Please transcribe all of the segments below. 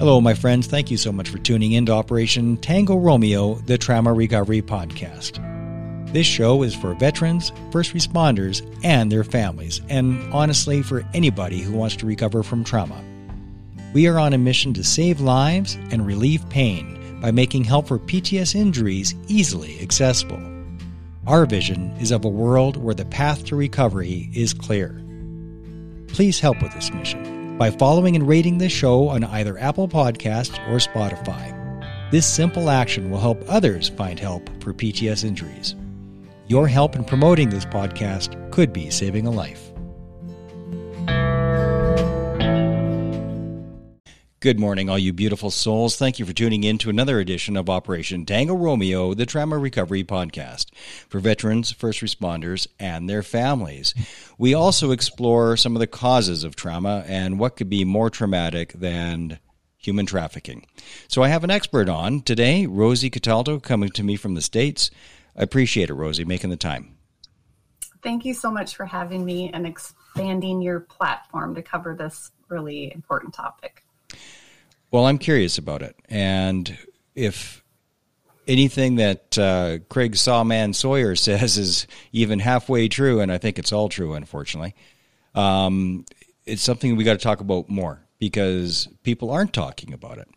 Hello, my friends. Thank you so much for tuning in to Operation Tango Romeo, the Trauma Recovery Podcast. This show is for veterans, first responders, and their families, and honestly, for anybody who wants to recover from trauma. We are on a mission to save lives and relieve pain by making help for PTS injuries easily accessible. Our vision is of a world where the path to recovery is clear. Please help with this mission by following and rating this show on either Apple Podcasts or Spotify. This simple action will help others find help for PTS injuries. Your help in promoting this podcast could be saving a life. Good morning, all you beautiful souls. Thank you for tuning in to another edition of Operation Tango Romeo, the Trauma Recovery Podcast for veterans, first responders, and their families. We also explore some of the causes of trauma and what could be more traumatic than human trafficking. So I have an expert on today, Rosie Cataldo, coming to me from the States. I appreciate it, Rosie, making the time. Thank you so much for having me and expanding your platform to cover this really important topic. Well, I'm curious about it. And if anything that uh, Craig Sawman Sawyer says is even halfway true, and I think it's all true, unfortunately, um, it's something we got to talk about more because people aren't talking about it.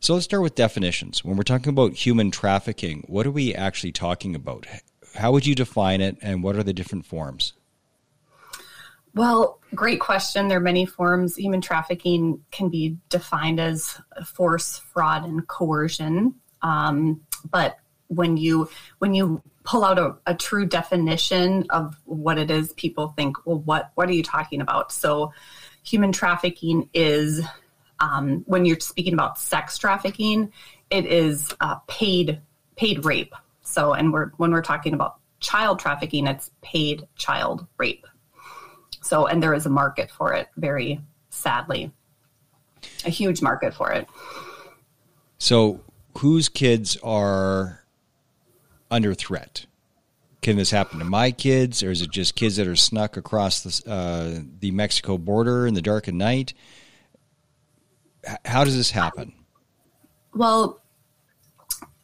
So let's start with definitions. When we're talking about human trafficking, what are we actually talking about? How would you define it, and what are the different forms? Well, great question. There are many forms. Human trafficking can be defined as force, fraud, and coercion. Um, but when you when you pull out a, a, true definition of what it is, people think, well, what what are you talking about? So, human trafficking is um, when you're speaking about sex trafficking, it is uh, paid paid rape. So, and we're when we're talking about child trafficking, it's paid child rape. So, and there is a market for it, very sadly, a huge market for it. So, whose kids are under threat? Can this happen to my kids, or is it just kids that are snuck across the, uh, the Mexico border in the dark of night? How does this happen? Well,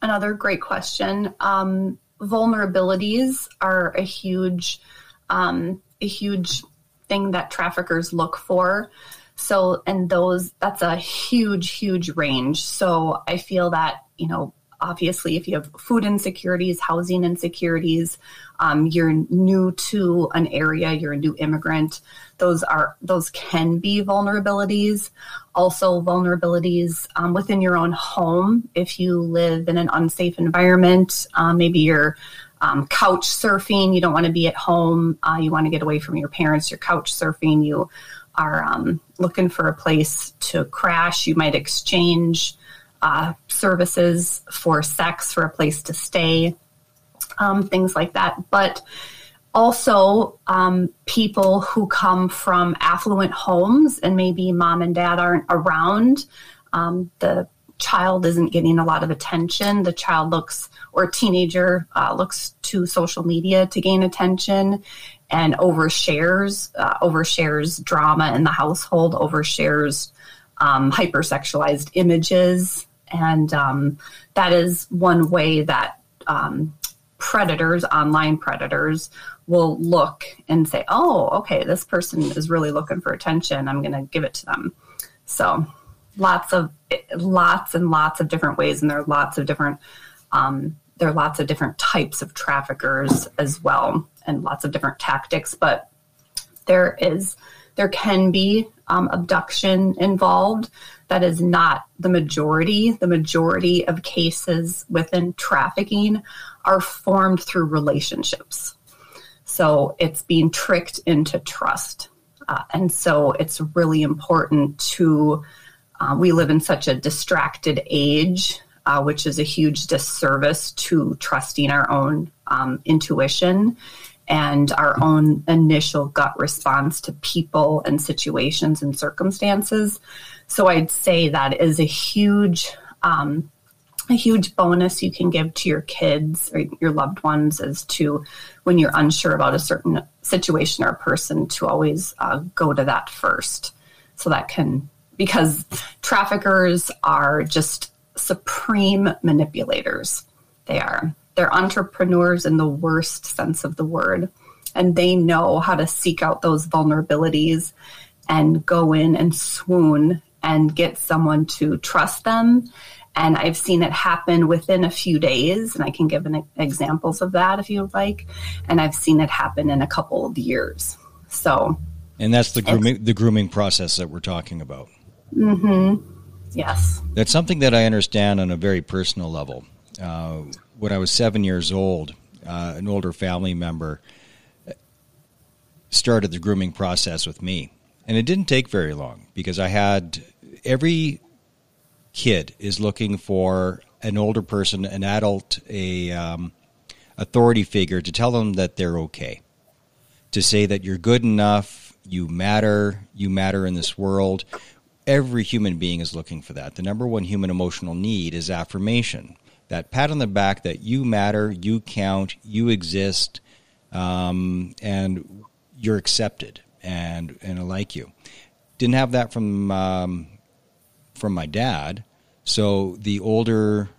another great question. Um, vulnerabilities are a huge, um, a huge thing that traffickers look for. So, and those, that's a huge, huge range. So I feel that, you know, obviously if you have food insecurities, housing insecurities, um, you're new to an area, you're a new immigrant, those are, those can be vulnerabilities. Also vulnerabilities um, within your own home. If you live in an unsafe environment, um, maybe you're um, couch surfing. You don't want to be at home. Uh, you want to get away from your parents. You're couch surfing. You are um, looking for a place to crash. You might exchange uh, services for sex, for a place to stay, um, things like that. But also, um, people who come from affluent homes and maybe mom and dad aren't around. Um, the child isn't getting a lot of attention. The child looks, or teenager uh, looks to social media to gain attention and overshares, uh, overshares drama in the household, overshares um, hypersexualized images. And um, that is one way that um, predators, online predators, will look and say, oh, okay, this person is really looking for attention. I'm going to give it to them. So, lots of lots and lots of different ways, and there are lots of different um, there are lots of different types of traffickers as well, and lots of different tactics. But there is there can be um, abduction involved. That is not the majority. The majority of cases within trafficking are formed through relationships. So it's being tricked into trust. Uh, and so it's really important to uh, we live in such a distracted age, uh, which is a huge disservice to trusting our own um, intuition and our own initial gut response to people and situations and circumstances. So I'd say that is a huge, um, a huge bonus you can give to your kids or your loved ones is to, when you're unsure about a certain situation or person, to always uh, go to that first. So that can because traffickers are just supreme manipulators. They are. They're entrepreneurs in the worst sense of the word. And they know how to seek out those vulnerabilities and go in and swoon and get someone to trust them. And I've seen it happen within a few days. And I can give an, examples of that if you'd like. And I've seen it happen in a couple of years. So. And that's the grooming, the grooming process that we're talking about. Mm-hmm. Yes. That's something that I understand on a very personal level. Uh, when I was seven years old, uh, an older family member started the grooming process with me. And it didn't take very long because I had every kid is looking for an older person, an adult, a um, authority figure to tell them that they're okay, to say that you're good enough, you matter, you matter in this world. Every human being is looking for that. The number one human emotional need is affirmation. That pat on the back that you matter, you count, you exist, um, and you're accepted and and I like you. Didn't have that from um, from my dad. So the older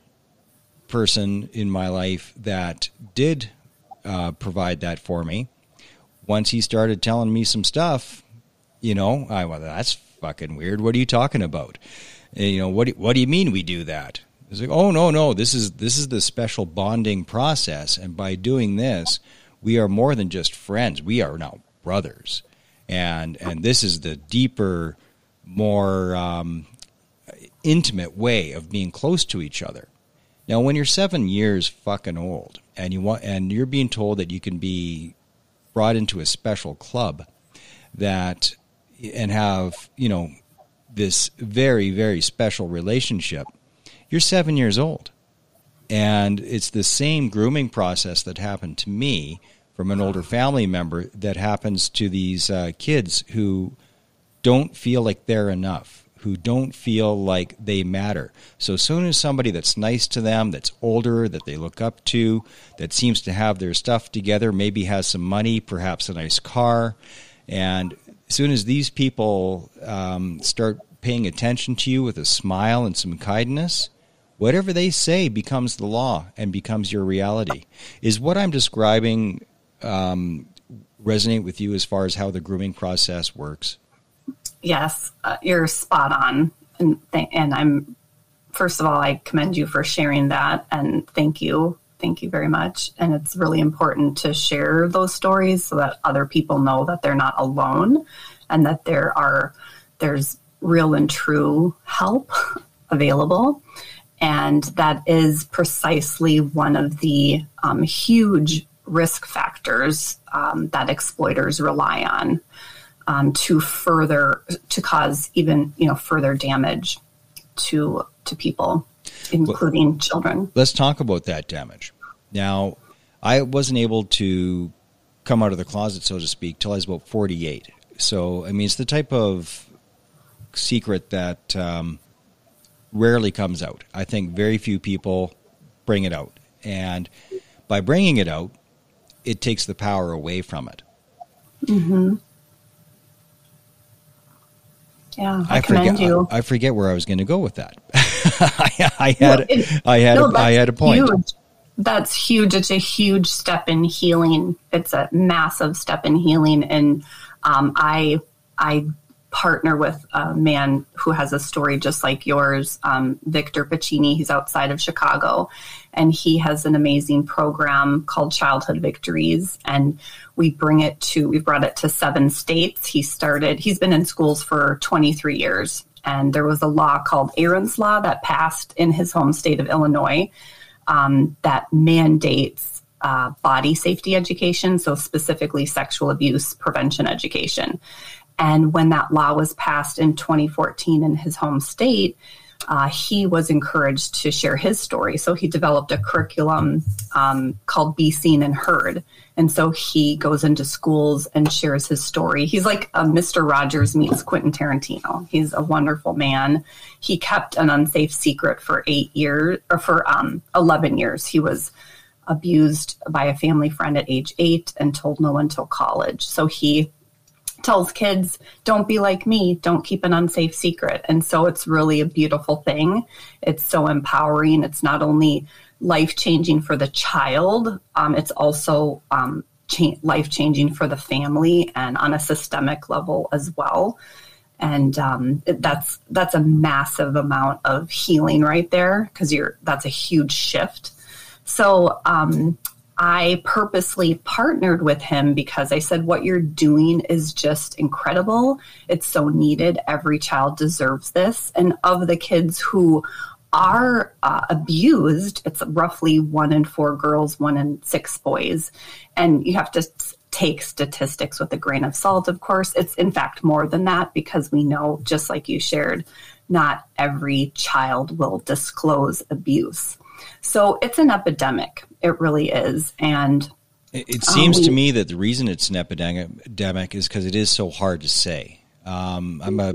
person in my life that did uh, provide that for me, once he started telling me some stuff, you know, I well, that's fucking weird. What are you talking about? And, you know, what do, what do you mean we do that? It's like, oh no, no, this is this is the special bonding process, and by doing this, we are more than just friends. We are now brothers, and and this is the deeper, more um, intimate way of being close to each other. Now, when you're seven years fucking old, and you want, and you're being told that you can be brought into a special club, that and have you know this very very special relationship, you're seven years old, and it's the same grooming process that happened to me from an older family member that happens to these uh, kids who don't feel like they're enough, who don't feel like they matter. So as soon as somebody that's nice to them, that's older, that they look up to, that seems to have their stuff together, maybe has some money, perhaps a nice car, and as soon as these people um, start paying attention to you with a smile and some kindness, whatever they say becomes the law and becomes your reality. Is what I'm describing um, resonate with you as far as how the grooming process works? Yes, uh, you're spot on, and th- and I'm first of all I commend you for sharing that, and thank you, thank you very much. And it's really important to share those stories so that other people know that they're not alone, and that there are there's real and true help available. And that is precisely one of the um, huge risk factors um, that exploiters rely on um, to further to cause even you know further damage to to people, including well, children. Let's talk about that damage. Now, I wasn't able to come out of the closet, so to speak, till I was about forty-eight. So, I mean, it's the type of secret that um, rarely comes out. I think very few people bring it out, and by bringing it out, it takes the power away from it. Mm-hmm. Yeah, I, I forget. I, I, forget where I was going to go with that. I, I, had, no, it, I had, no, I had a point. Huge. That's huge. It's a huge step in healing. It's a massive step in healing, and um, I, I partner with a man who has a story just like yours, um, Victor Piccini. He's outside of Chicago, and he has an amazing program called Childhood Victories. And we bring it to, we brought it to seven states. He started, he's been in schools for 23 years. And there was a law called Erin's Law that passed in his home state of Illinois um, that mandates uh, body safety education, so specifically sexual abuse prevention education. And when that law was passed in 2014 in his home state, uh, he was encouraged to share his story. So he developed a curriculum um, called Be Seen and Heard. And so he goes into schools and shares his story. He's like a Mr. Rogers meets Quentin Tarantino. He's a wonderful man. He kept an unsafe secret for eight years, or for um, 11 years. He was abused by a family friend at age eight and told no one until college. So he tells kids, don't be like me, don't keep an unsafe secret. And so it's really a beautiful thing. It's so empowering. It's not only life changing for the child, um, it's also um, cha- life changing for the family and on a systemic level as well. And um, that's that's a massive amount of healing right there because you're that's a huge shift. So um, I purposely partnered with him because I said, What you're doing is just incredible. It's so needed. Every child deserves this. And of the kids who are uh, abused, it's roughly one in four girls, one in six boys. And you have to take statistics with a grain of salt, of course. It's in fact more than that because we know, just like you shared, not every child will disclose abuse. So it's an epidemic. It really is. And it, seems um, to me that the reason it's an epidemic is because it is so hard to say. Um, I'm a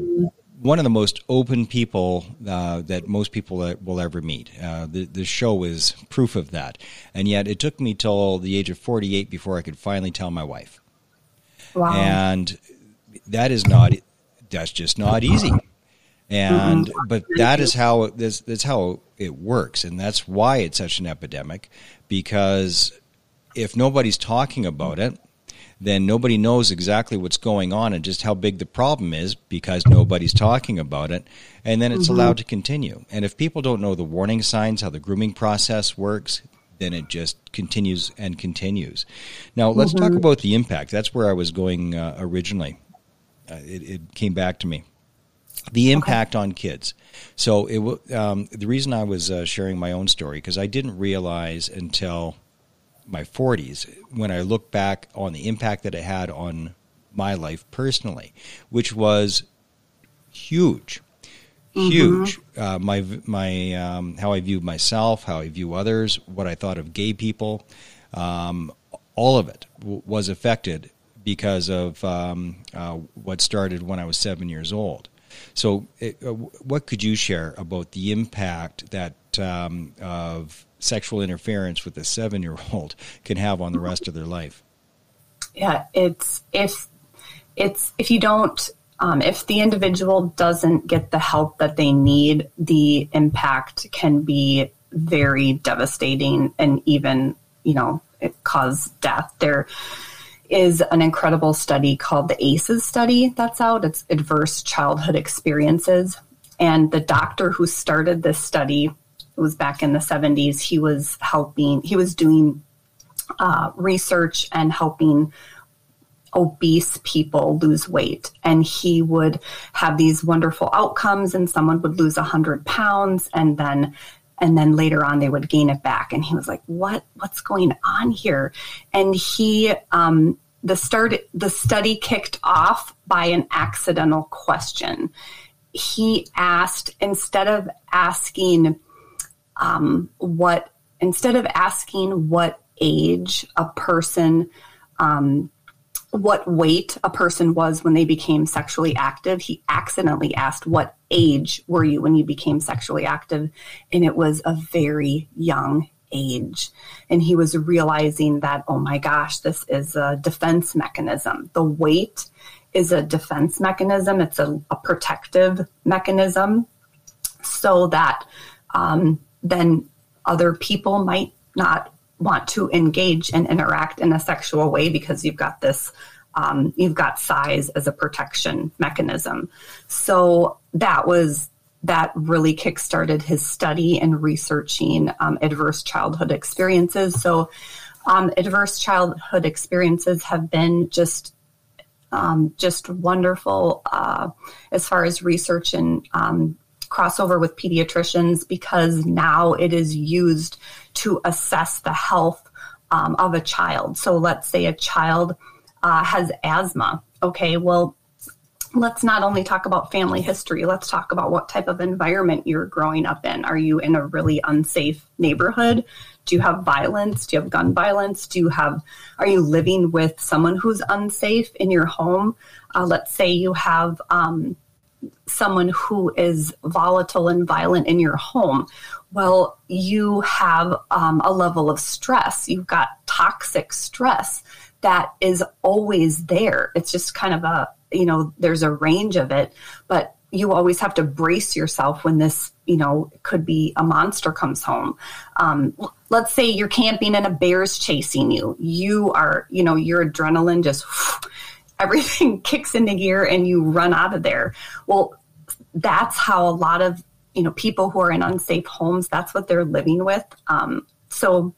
one of the most open people uh, that most people will ever meet. Uh, the, the show is proof of that. And yet it took me till the age of 48 before I could finally tell my wife. Wow. And that is not, that's just not easy. And, mm-hmm. but that is how, that's, that's how it works. And that's why it's such an epidemic because if nobody's talking about it, then nobody knows exactly what's going on and just how big the problem is because nobody's talking about it. And then it's mm-hmm. allowed to continue. And if people don't know the warning signs, how the grooming process works, then it just continues and continues. Now, let's mm-hmm. talk about the impact. That's where I was going uh, originally. Uh, it, it, came back to me. The impact okay. on kids. So, it, um, the reason I was uh, sharing my own story, because I didn't realize until my 40s when I look back on the impact that it had on my life personally, which was huge, huge. Mm-hmm. Uh, my my um, how I viewed myself, how I view others, what I thought of gay people, um, all of it w- was affected because of um, uh, what started when I was seven years old. So, it, uh, what could you share about the impact that um, of sexual interference with a seven year old can have on the rest of their life. Yeah, it's if it's if you don't um, if the individual doesn't get the help that they need, the impact can be very devastating and even you know cause death. There is an incredible study called the ACEs study that's out. It's adverse childhood experiences. And the doctor who started this study it was back in the 70s. He was helping, he was doing uh, research and helping obese people lose weight. And he would have these wonderful outcomes, and someone would lose 100 pounds and then and then later on they would gain it back. And he was like what? What's going on here? And he um, the start the study kicked off by an accidental question. He asked instead of asking um, what instead of asking what age a person um, what weight a person was when they became sexually active. He accidentally asked what age were you when you became sexually active? And it was a very young age. And he was realizing that oh my gosh this is a defense mechanism. The weight is a defense mechanism. It's a, a protective mechanism so that um, then other people might not want to engage and interact in a sexual way because you've got this um, you've got size as a protection mechanism. So that was that really kickstarted his study and researching um, adverse childhood experiences. So um, adverse childhood experiences have been just um, just wonderful uh, as far as research and um, crossover with pediatricians because now it is used to assess the health um, of a child. So let's say a child uh, has asthma. Okay, well, let's not only talk about family history, let's talk about what type of environment you're growing up in. Are you in a really unsafe neighborhood? Do you have violence? Do you have gun violence? Do you have, are you living with someone who's unsafe in your home? Uh, let's say you have, um, someone who is volatile and violent in your home, well, you have um, a level of stress. You've got toxic stress that is always there. It's just kind of a you know, there's a range of it, but you always have to brace yourself when this, you know, could be a monster comes home. Um, let's say you're camping and a bear's chasing you. You are, you know, your adrenaline just everything kicks into gear and you run out of there. Well, that's how a lot of you know people who are in unsafe homes that's what they're living with. Um, so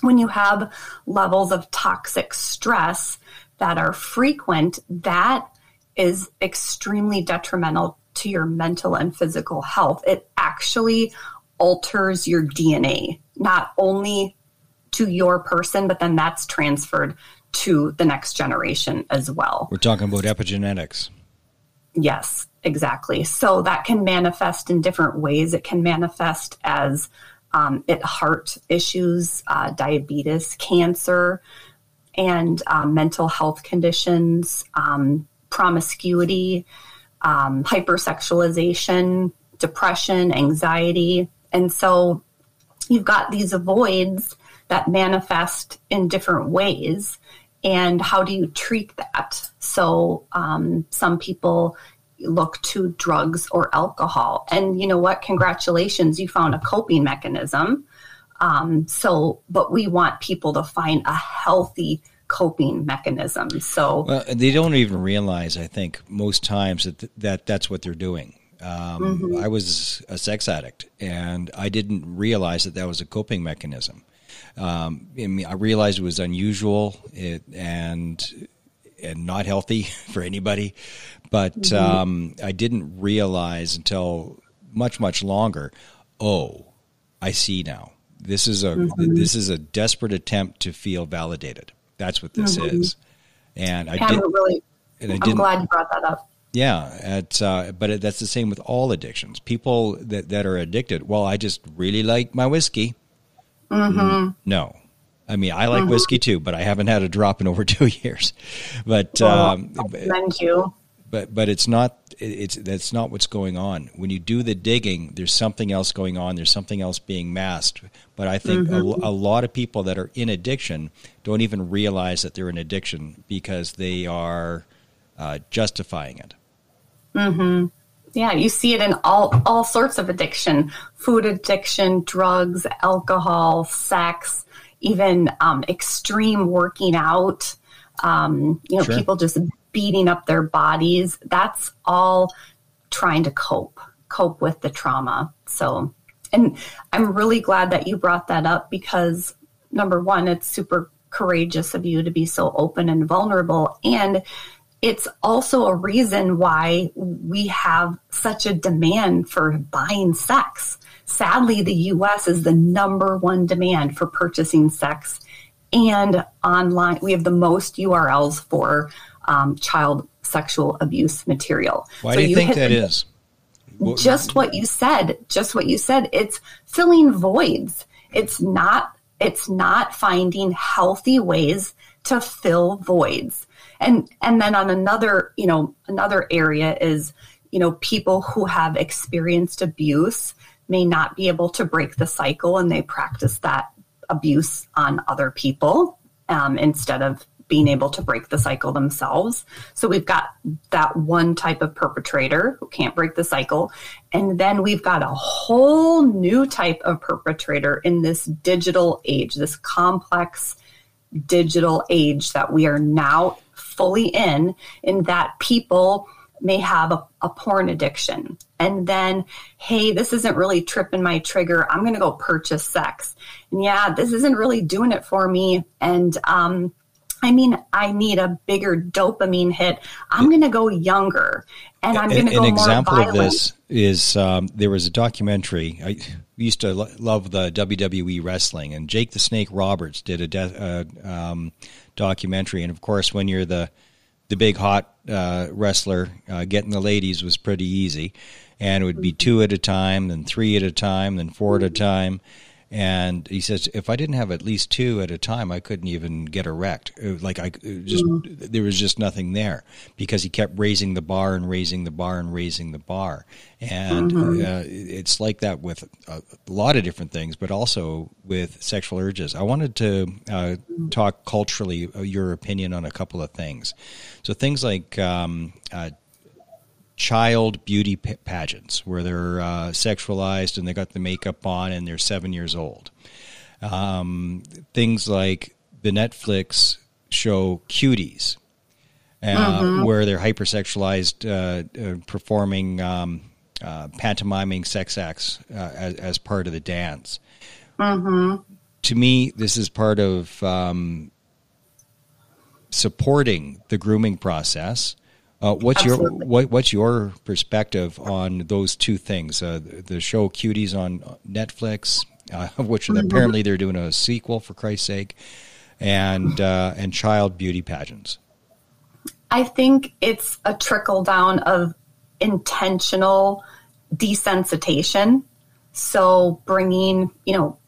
when you have levels of toxic stress that are frequent that is extremely detrimental to your mental and physical health. It actually alters your dna not only to your person but then that's transferred to the next generation as well. We're talking about epigenetics yes Exactly. So that can manifest in different ways. It can manifest as um, it heart issues, uh, diabetes, cancer, and um, mental health conditions, um, promiscuity, um, hypersexualization, depression, anxiety. And so you've got these voids that manifest in different ways. And how do you treat that? So um, some people look to drugs or alcohol. And you know what? Congratulations, you found a coping mechanism. Um, so, but we want people to find a healthy coping mechanism. So well, they don't even realize, I think, most times that that that's what they're doing. Um, mm-hmm. I was a sex addict, and I didn't realize that that was a coping mechanism. Um, I, mean, I realized it was unusual it, and and not healthy for anybody. But mm-hmm. um, I didn't realize until much much longer. Oh, I see now. This is a mm-hmm. this is a desperate attempt to feel validated. That's what this mm-hmm. is. And I did really. And I I'm glad you brought that up. Yeah, at, uh, but it, that's the same with all addictions. People that, that are addicted. Well, I just really like my whiskey. Mm-hmm. No, I mean, I like mm-hmm. whiskey too, but I haven't had a drop in over two years. But well, um, thank you. But but it's not it's that's not what's going on. When you do the digging, there's something else going on. There's something else being masked. But I think mm-hmm. a, a, lot of people that are in addiction don't even realize that they're in addiction because they are uh, justifying it. Hmm. Yeah, you see it in all all sorts of addiction: food addiction, drugs, alcohol, sex even um, extreme working out, um, you know, sure. people just beating up their bodies. That's all trying to cope, cope with the trauma. So, and I'm really glad that you brought that up because number one, it's super courageous of you to be so open and vulnerable. And it's also a reason why we have such a demand for buying sex. Sadly, the US is the number one demand for purchasing sex and online. We have the most URLs for um, child sexual abuse material. Why so do you, you think that the, is? Just what you said. Just what you said. It's filling voids. It's not. It's not finding healthy ways to fill voids. And and then on another, you know, another area is, you know, people who have experienced abuse may not be able to break the cycle and they practice that abuse on other people um, instead of being able to break the cycle themselves. So we've got that one type of perpetrator who can't break the cycle. And then we've got a whole new type of perpetrator in this digital age, this complex digital age that we are now fully in, in that people may have a, a, porn addiction. And then, hey, this isn't really tripping my trigger. I'm going to go purchase sex. And yeah, this isn't really doing it for me. And, um, I mean, I need a bigger dopamine hit. I'm going to go younger, and I'm going to go more. An example of this is um, there was a documentary. I used to lo- love the WWE wrestling, and Jake the Snake Roberts did a de- uh, um, documentary. And of course, when you're the the big hot uh, wrestler, uh, getting the ladies was pretty easy, and it would be two at a time, then three at a time, then four at a time, And he says, if I didn't have at least two at a time, I couldn't even get erect. Like I just, mm-hmm. there was just nothing there because he kept raising the bar and raising the bar and raising the bar. And mm-hmm. uh, it's like that with a, lot of different things, but also with sexual urges. I wanted to uh, talk culturally, uh, your opinion on a couple of things. So things like um, uh, child beauty pageants where they're uh, sexualized and they got the makeup on and they're seven years old. Um, things like the Netflix show Cuties, uh, mm-hmm. where they're hypersexualized, uh, uh performing um, uh, pantomiming sex acts uh, as, as, part of the dance. Mm-hmm. To me, this is part of um, supporting the grooming process uh, what's Absolutely. your what, what's your perspective on those two things? Uh, the show Cuties on Netflix, uh, which mm-hmm. apparently they're doing a sequel for Christ's sake, and uh, and child beauty pageants. I think it's a trickle down of intentional desensitization. So bringing you know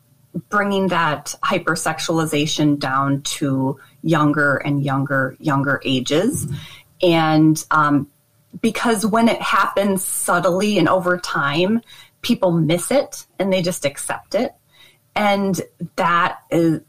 bringing that hypersexualization down to younger and younger younger ages. Mm-hmm and um, because when it happens subtly and over time, people miss it and they just accept it. And that is,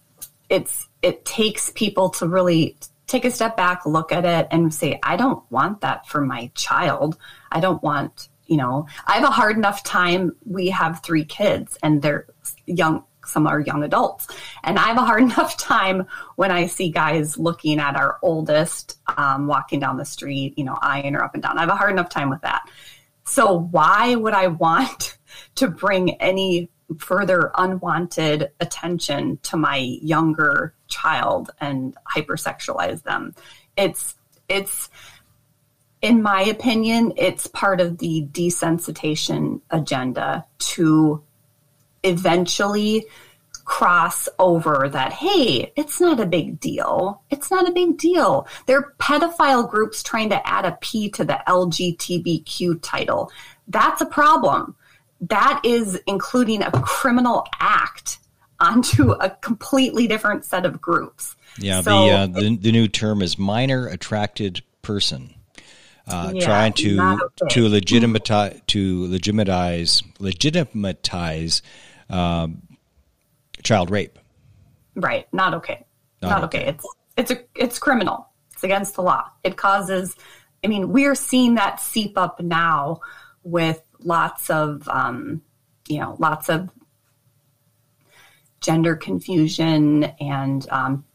it's, it takes people to really take a step back, look at it, and say, I don't want that for my child. I don't want, you know, I have a hard enough time. We have three kids and they're young, some are young adults. And I have a hard enough time when I see guys looking at our oldest um, walking down the street, you know, eyeing her up and down. I have a hard enough time with that. So why would I want to bring any further unwanted attention to my younger child and hypersexualize them? It's it's in my opinion, it's part of the desensitization agenda to eventually cross over that, hey, it's not a big deal. It's not a big deal. They're pedophile groups trying to add a P to the LGBTQ title. That's a problem. That is including a criminal act onto a completely different set of groups. Yeah, so, the, uh, the, the new term is minor attracted person. Uh, yeah, trying to okay. to legitimatize to legitimize legitimize um, child rape. Right. Not okay. Not, Not okay. okay. It's it's a it's criminal. It's against the law. It causes. I mean, we're seeing that seep up now with lots of um, you know lots of gender confusion and um,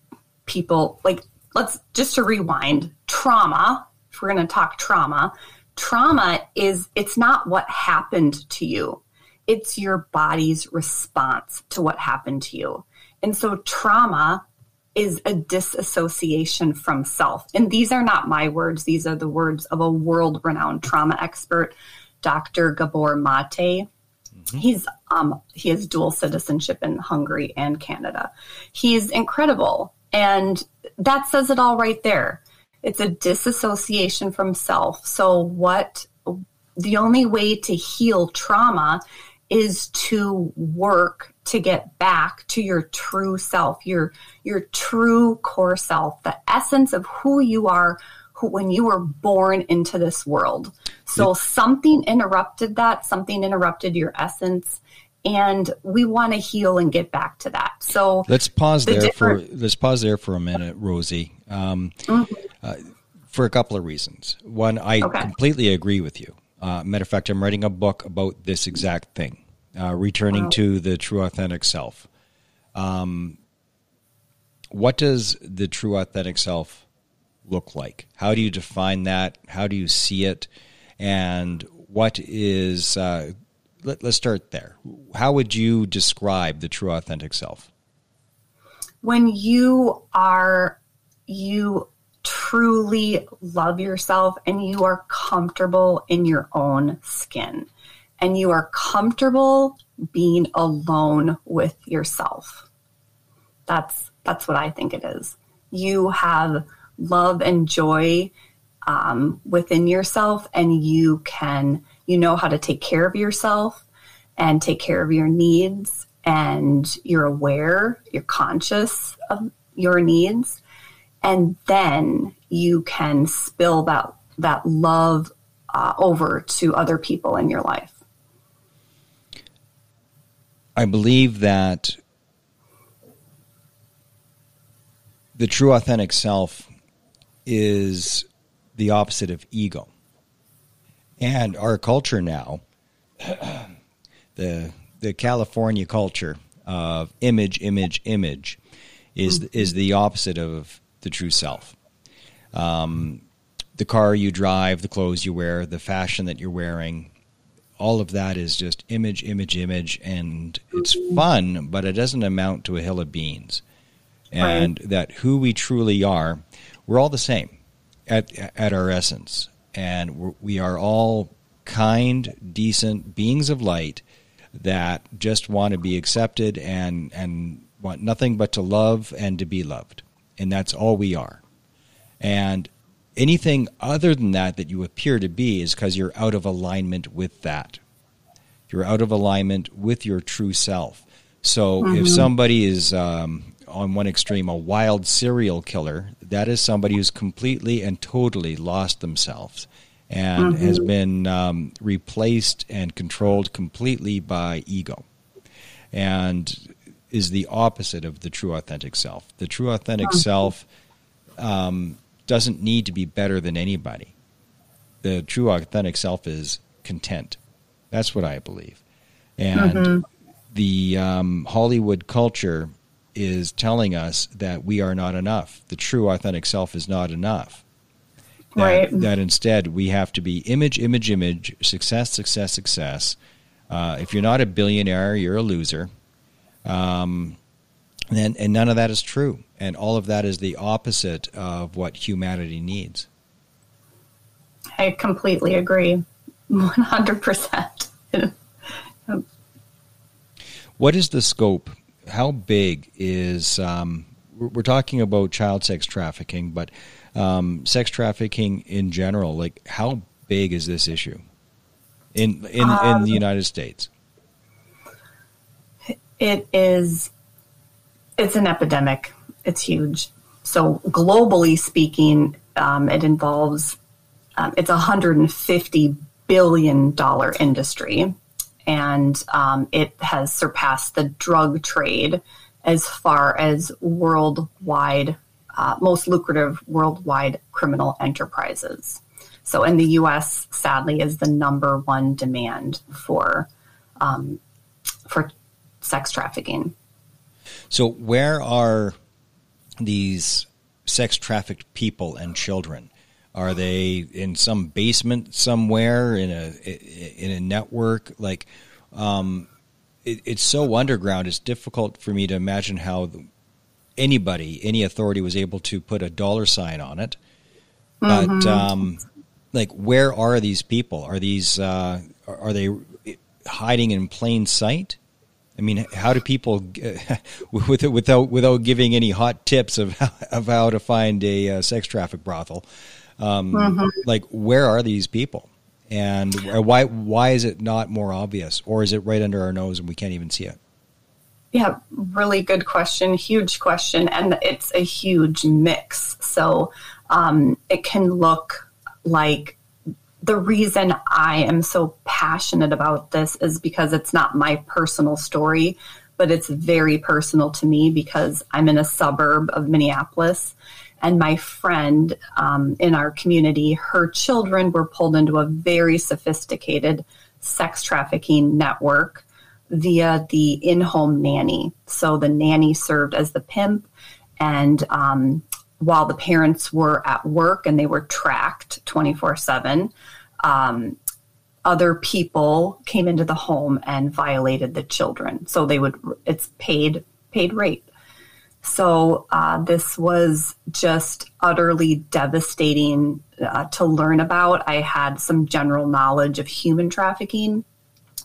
people like let's just to rewind trauma if we're going to talk trauma trauma is it's not what happened to you it's your body's response to what happened to you. And so trauma is a disassociation from self. And these are not my words, these are the words of a world renowned trauma expert, Dr. Gabor Mate. Mm-hmm. He's um, he has dual citizenship in Hungary and Canada. He's incredible. And that says it all right there. It's a disassociation from self. So what the only way to heal trauma is to work to get back to your true self, your your true core self, the essence of who you are who, when you were born into this world. So something interrupted that, something interrupted your essence and we want to heal and get back to that. So let's pause the there for let's pause there for a minute, Rosie. Um, mm-hmm. uh, for a couple of reasons. One, I okay. completely agree with you. Uh, matter of fact, I'm writing a book about this exact thing, uh, returning wow. to the true authentic self. Um, what does the true authentic self look like? How do you define that? How do you see it? And what is, uh, let, let's start there. How would you describe the true authentic self? When you are, you truly love yourself and you are comfortable in your own skin and you are comfortable being alone with yourself. That's that's what I think it is. You have love and joy um, within yourself, and you can you know how to take care of yourself and take care of your needs and you're aware, you're conscious of your needs, and then you can spill that that love uh, over to other people in your life. I believe that the true authentic self is the opposite of ego. And our culture now, the the California culture of image, image, image, is is the opposite of the true self. Um, the car you drive, the clothes you wear, the fashion that you're wearing, all of that is just image, image, image, and it's fun, but it doesn't amount to a hill of beans. And right. that who we truly are, we're all the same at at our essence, and we are all kind, decent beings of light that just want to be accepted and and want nothing but to love and to be loved, and that's all we are. And anything other than that that you appear to be is because you're out of alignment with that. You're out of alignment with your true self. So mm-hmm. if somebody is um, on one extreme a wild serial killer, that is somebody who's completely and totally lost themselves and mm-hmm. has been um, replaced and controlled completely by ego and is the opposite of the true authentic self. The true authentic mm-hmm. self um, doesn't need to be better than anybody. The true authentic self is content. That's what I believe. And mm-hmm. the um, Hollywood culture is telling us that we are not enough. The true authentic self is not enough. That, right. that instead we have to be image, image, image, success, success, success. Uh, if you're not a billionaire, you're a loser. Um, and, and none of that is true. And all of that is the opposite of what humanity needs. I completely agree. 100%. what is the scope? How big is, um, we're talking about child sex trafficking, but um, sex trafficking in general, like how big is this issue in, in, um, in the United States? It is it's an epidemic. It's huge. So globally speaking, um, it involves um, it's a hundred and fifty billion dollar industry, and um, it has surpassed the drug trade as far as worldwide uh, most lucrative worldwide criminal enterprises. So in the U.S., sadly, is the number one demand for um, for sex trafficking. So, where are these sex trafficked people and children? Are they in some basement somewhere in a in a network? Like, um, it, it's so underground. It's difficult for me to imagine how anybody, any authority, was able to put a dollar sign on it. But mm-hmm. um, like, where are these people? Are these uh, are they hiding in plain sight? I mean, how do people, without without giving any hot tips of how, of how to find a uh, sex traffic brothel, um, mm-hmm. like where are these people, and why why is it not more obvious, or is it right under our nose and we can't even see it? Yeah, really good question, huge question, and it's a huge mix. So um, it can look like the reason I am so passionate about this is because it's not my personal story, but it's very personal to me because I'm in a suburb of Minneapolis. And my friend um, in our community, her children were pulled into a very sophisticated sex trafficking network via the in home nanny. So the nanny served as the pimp, and um, while the parents were at work and they were tracked 24 7, um, other people came into the home and violated the children. So they would, it's paid, paid rape. So uh, this was just utterly devastating uh, to learn about. I had some general knowledge of human trafficking.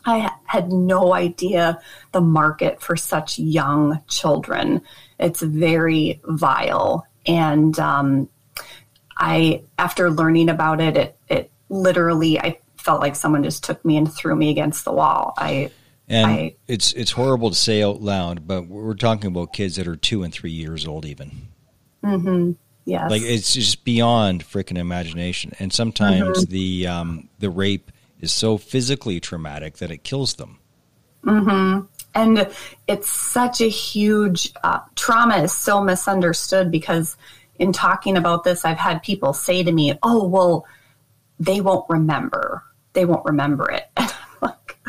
I had no idea the market for such young children. It's very vile. And um, I, after learning about it, it, it literally, I felt like someone just took me and threw me against the wall. I And I- it's it's horrible to say out loud, but we're talking about kids that are two and three years old, even. yes. Like it's just beyond freaking imagination. And sometimes the um, the rape is so physically traumatic that it kills them. and it's such a huge uh, trauma is so misunderstood because in talking about this i've had people say to me oh well they won't remember. They won't remember it. Like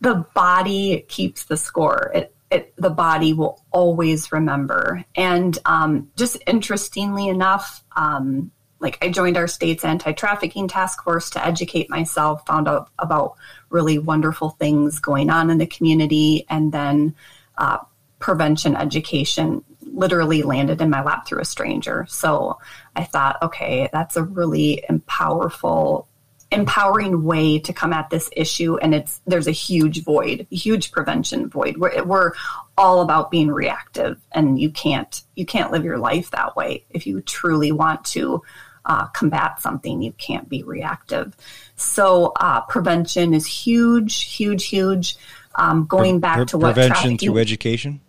the body keeps the score. It, it the body will always remember. And um, just interestingly enough um, like I joined our state's anti-trafficking task force to educate myself, found out about really wonderful things going on in the community, and then uh, prevention education literally landed in my lap through a stranger. So I thought, okay, that's a really powerful, empowering way to come at this issue, and it's there's a huge void, a huge prevention void. We're, we're all about being reactive, and you can't you can't live your life that way if you truly want to uh, combat something, you can't be reactive. So uh, prevention is huge, huge, huge. Um, going back Pre- to what prevention trafficking- through education.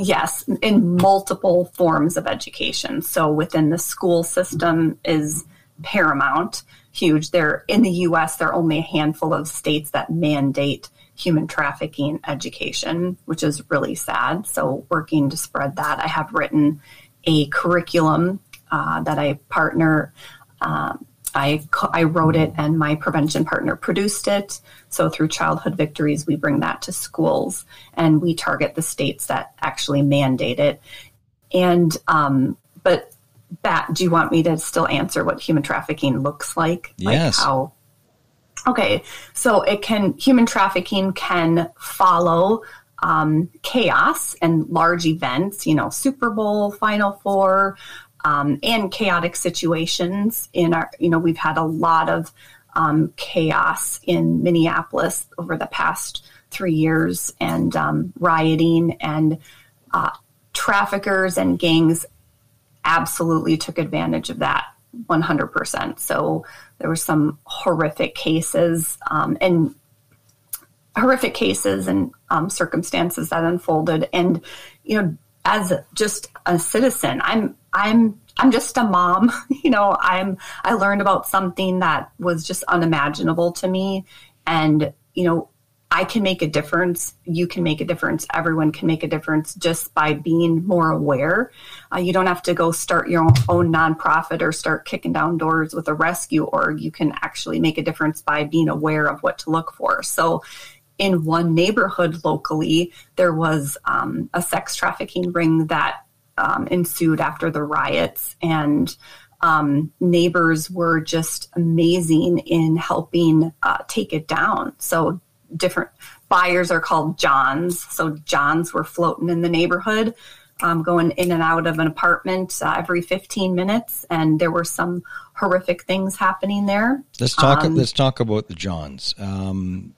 Yes, in multiple forms of education. So within the school system is paramount, huge. There in the U.S. there are only a handful of states that mandate human trafficking education, which is really sad. So working to spread that, I have written a curriculum uh, that I partner. Um, I, I wrote it and my prevention partner produced it. So through Childhood Victories, we bring that to schools and we target the states that actually mandate it. And, um, but that, do you want me to still answer what human trafficking looks like? Yes. Like how, okay. So it can, human trafficking can follow um, chaos and large events, you know, Super Bowl, Final Four, um, and chaotic situations in our, you know, we've had a lot of um, chaos in Minneapolis over the past three years and um, rioting and uh, traffickers and gangs absolutely took advantage of that 100%. So there were some horrific cases um, and horrific cases and um, circumstances that unfolded. And, you know, as just a citizen, I'm, I'm, I'm just a mom. You know, I'm, I learned about something that was just unimaginable to me. And, you know, I can make a difference. You can make a difference. Everyone can make a difference just by being more aware. Uh, you don't have to go start your own, own nonprofit or start kicking down doors with a rescue org. You can actually make a difference by being aware of what to look for. So, in one neighborhood locally, there was um, a sex trafficking ring that um, ensued after the riots, and um, neighbors were just amazing in helping uh, take it down. So, different buyers are called Johns. So, Johns were floating in the neighborhood. Um, going in and out of an apartment uh, every 15 minutes, and there were some horrific things happening there. Let's talk. Um, let's talk about the Johns. Um,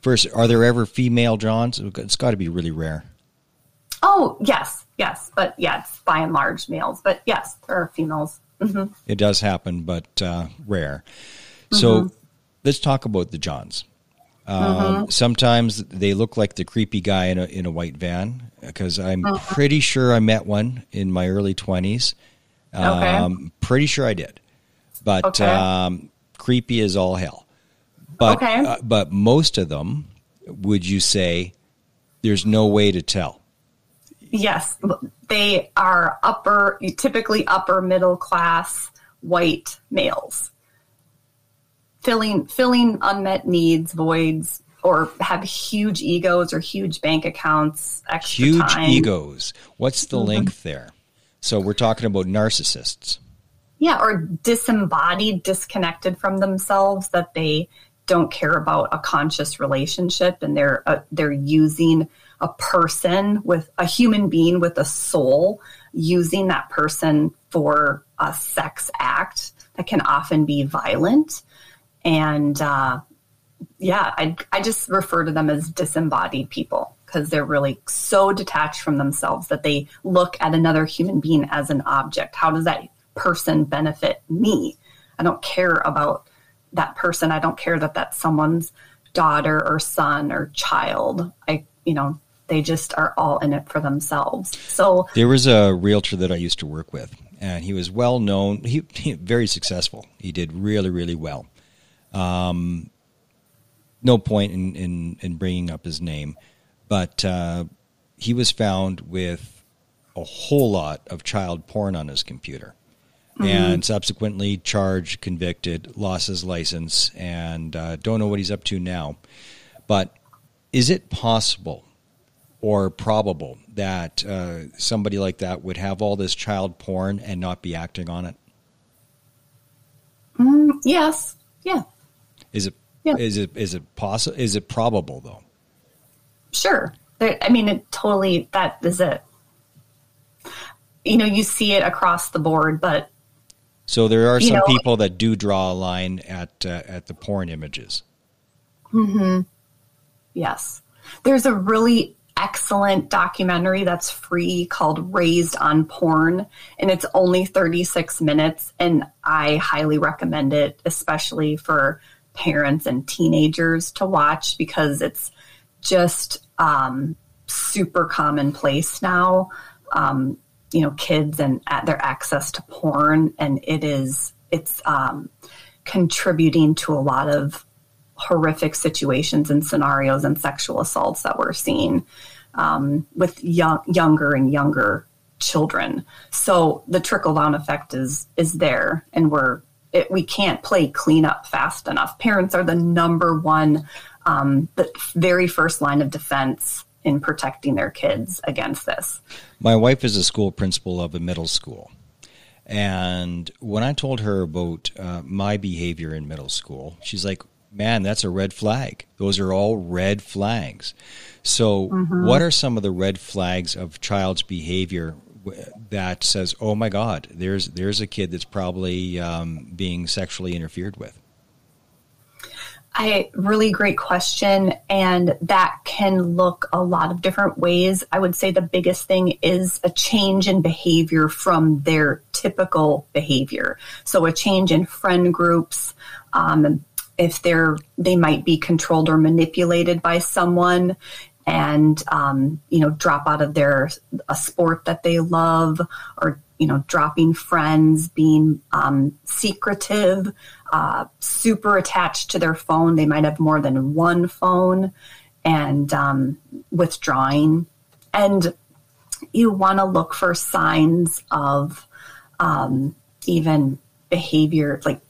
first, are there ever female Johns? It's got to be really rare. Oh, yes, yes. But yeah, it's by and large males. But yes, there are females. hmm It does happen, but uh, rare. So let's talk about the Johns. Um, Sometimes they look like the creepy guy in a in a white van because I'm pretty sure I met one in my early twenties. Um, Pretty sure I did, but Okay. um, creepy as all hell. But Okay. uh, but most of them, would you say, there's no way to tell? Yes, they are upper, typically upper middle class white males, filling filling unmet needs, voids, or have huge egos or huge bank accounts, extra Huge time. egos. What's the link there? So we're talking about narcissists. Yeah, or disembodied, disconnected from themselves, that they don't care about a conscious relationship, and they're uh, they're using a person with a human being with a soul, using that person for a sex act that can often be violent, and uh, yeah, I I just refer to them as disembodied people because they're really so detached from themselves that they look at another human being as an object. How does that person benefit me? I don't care about that person. I don't care that that's someone's daughter or son or child. I, you know, they just are all in it for themselves. So there was a realtor that I used to work with, and he was well known. He, he very successful. He did really, really well. Um, no point in, in, in bringing up his name, but uh, he was found with a whole lot of child porn on his computer. Mm-hmm. And subsequently charged, convicted, lost his license, and uh, don't know what he's up to now. But is it possible or probable that uh, somebody like that would have all this child porn and not be acting on it? Mm, yes. Yeah. Is it? Yeah. Is it? Is it possible? Is it probable though? Sure. I mean, it totally. That is it. You know, you see it across the board, but so there are some know, people that do draw a line at uh, at the porn images. Hmm. Yes. There's a really excellent documentary that's free called Raised on Porn, and it's only 36 minutes, and I highly recommend it, especially for parents and teenagers to watch because it's just um, super commonplace now. Um, you know, kids and their access to porn, and it is it's um, contributing to a lot of horrific situations and scenarios and sexual assaults that we're seeing um, with young, younger and younger children. So the trickle down effect is is there, and we're it, we can't play cleanup fast enough. Parents are the number one, um, the very first line of defense in protecting their kids against this. My wife is a school principal of a middle school. And when I told her about uh, my behavior in middle school, she's like, man, that's a red flag. Those are all red flags. So, mm-hmm. what are some of the red flags of child's behavior that says, "Oh my God, there's there's a kid that's probably um, being sexually interfered with"? I really great question, and that can look a lot of different ways. I would say the biggest thing is a change in behavior from their typical behavior. So a change in friend groups, um, if they're they might be controlled or manipulated by someone and um, you know drop out of their a sport that they love or you know dropping friends being um, secretive uh, super attached to their phone. They might have more than one phone and um, withdrawing. And you want to look for signs of um, even behavior like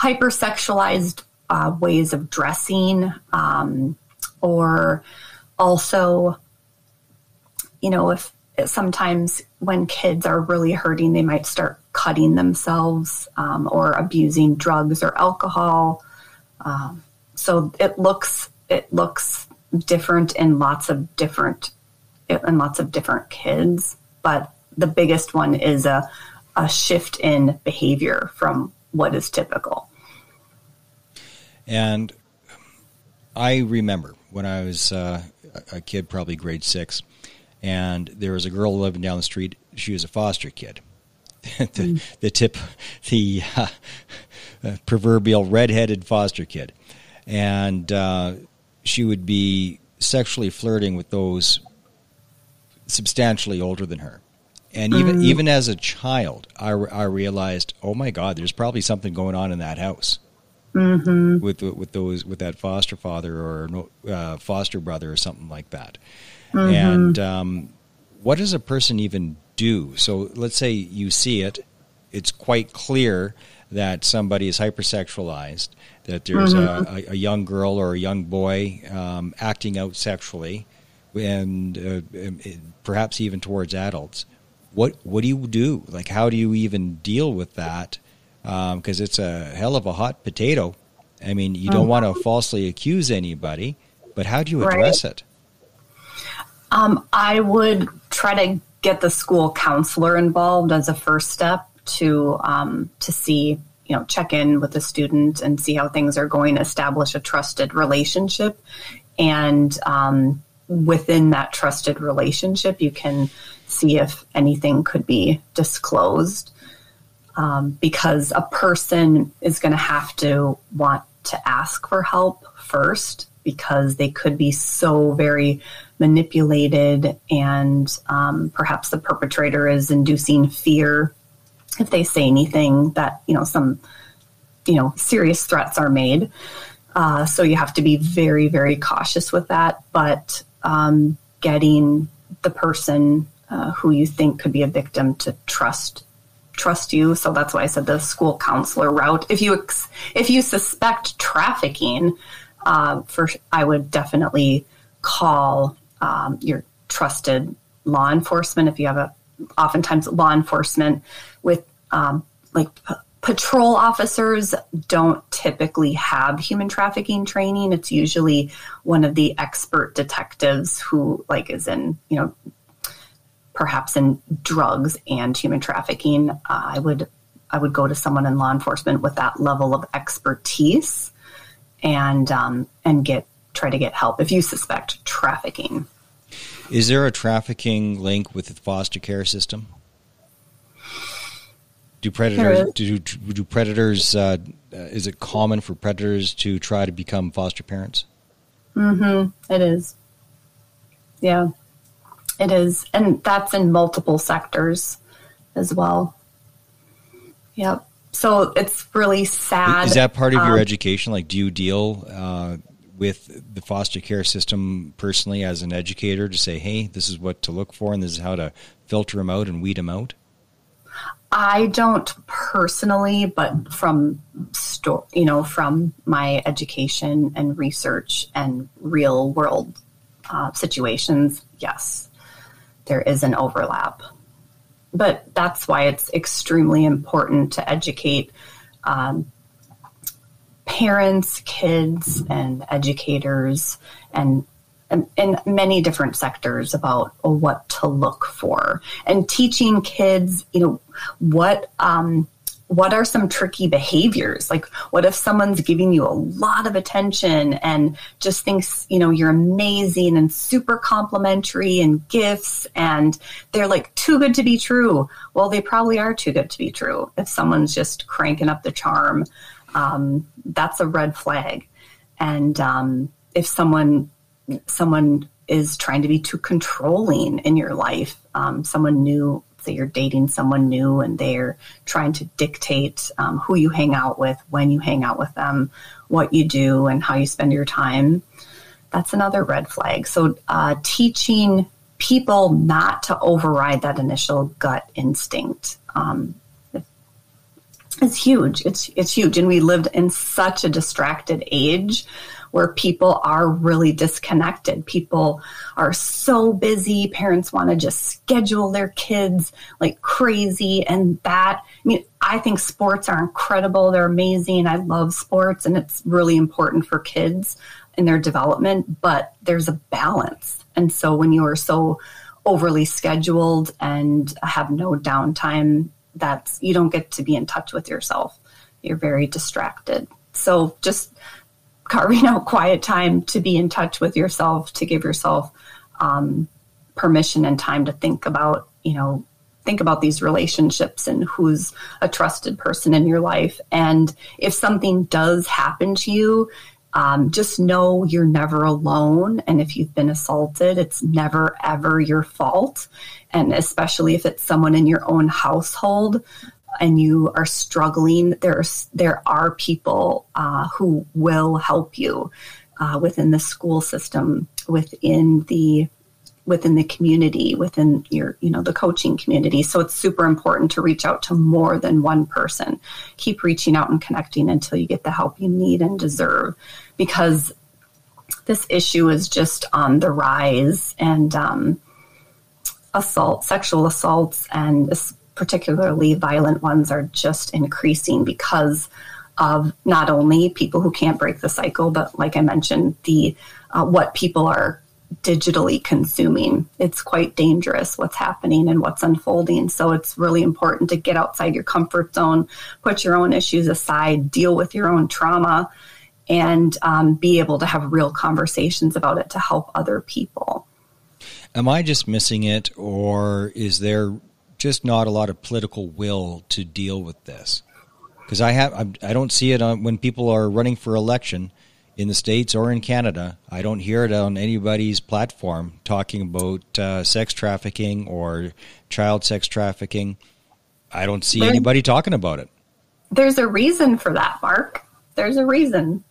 hypersexualized uh, ways of dressing, um, or also, you know, if sometimes when kids are really hurting, they might start cutting themselves um, or abusing drugs or alcohol. Um, so it looks it looks different in lots of different in lots of different kids, but the biggest one is a a shift in behavior from what is typical. And I remember when I was uh, a kid, probably grade six, and there was a girl living down the street. She was a foster kid. the, mm. the, tip, the uh, uh, proverbial redheaded foster kid, and uh, she would be sexually flirting with those substantially older than her. And even mm. even as a child, I, I realized, oh my God, there's probably something going on in that house mm-hmm. with with those with that foster father or uh, foster brother or something like that. Mm-hmm. And um, what does a person even do? So let's say you see it; it's quite clear that somebody is hypersexualized, that there's mm-hmm. a, a, young girl or a young boy um, acting out sexually, and uh, perhaps even towards adults. What what do you do? Like, how do you even deal with that? Because um, it's a hell of a hot potato. I mean, you don't want to falsely accuse anybody, but how do you address right. it? Um, I would try to get the school counselor involved as a first step to um, to see, you know, check in with the student and see how things are going. Establish a trusted relationship, and um, within that trusted relationship, you can see if anything could be disclosed um, because a person is going to have to want to ask for help first because they could be so very manipulated and um, perhaps the perpetrator is inducing fear if they say anything that you know some you know serious threats are made. Uh, so you have to be very very cautious with that. But um, getting the person uh, who you think could be a victim to trust trust you so that's why i said the school counselor route if you ex- if you suspect trafficking uh, for I would definitely call um, your trusted law enforcement if you have a. Oftentimes, law enforcement with um, like p- patrol officers don't typically have human trafficking training. It's usually one of the expert detectives who like is in you know perhaps in drugs and human trafficking. Uh, I would I would go to someone in law enforcement with that level of expertise and um, and get try to get help if you suspect trafficking. Is there a trafficking link with the foster care system? Do predators do, do predators uh, is it common for predators to try to become foster parents? Mm-hmm. It is. Yeah, it is, and that's in multiple sectors as well. Yep so it's really sad. Is that part of your um, education? Like, do you deal uh, with the foster care system personally as an educator to say, hey, this is what to look for and this is how to filter them out and weed them out? I don't personally, but from sto- you know from my education and research and real world uh, situations, yes, there is an overlap. But that's why it's extremely important to educate um, parents, kids, and educators, and in many different sectors about what to look for, and teaching kids, you know, what um, what are some tricky behaviors? Like, what if someone's giving you a lot of attention and just thinks, you know, you're amazing and super complimentary and gifts and they're like too good to be true? Well, they probably are too good to be true. If someone's just cranking up the charm, um, that's a red flag. And um, if someone, someone is trying to be too controlling in your life, um, someone new say you're dating someone new and they're trying to dictate um, who you hang out with, when you hang out with them, what you do, and how you spend your time, that's another red flag. So, uh, teaching people not to override that initial gut instinct um, is huge. It's it's huge, and we lived in such a distracted age where people are really disconnected. People are so busy. Parents want to just schedule their kids like crazy. And that, I mean, I think sports are incredible. They're amazing. I love sports and it's really important for kids in their development, but there's a balance. And so when you are so overly scheduled and have no downtime, that's you don't get to be in touch with yourself. You're very distracted. So just carving out quiet time to be in touch with yourself, to give yourself um, permission and time to think about, you know, think about these relationships and who's a trusted person in your life. And if something does happen to you, um, just know you're never alone. And if you've been assaulted, it's never, ever your fault. And especially if it's someone in your own household, and you are struggling, there's there are people uh, who will help you uh, within the school system, within the within the community, within your you know the coaching community. So it's super important to reach out to more than one person. Keep reaching out and connecting until you get the help you need and deserve, because this issue is just on the rise and. Um, assault, sexual assaults, and particularly violent ones, are just increasing because of not only people who can't break the cycle, but like I mentioned, the uh, what people are digitally consuming. It's quite dangerous what's happening and what's unfolding. So it's really important to get outside your comfort zone, put your own issues aside, deal with your own trauma, and um, be able to have real conversations about it to help other people. Am I just missing it, or is there just not a lot of political will to deal with this. because I have I don't see it on when people are running for election in the states or in Canada. I don't hear it on anybody's platform talking about uh, sex trafficking or child sex trafficking. I don't see there, anybody talking about it. There's a reason for that, Mark. There's a reason.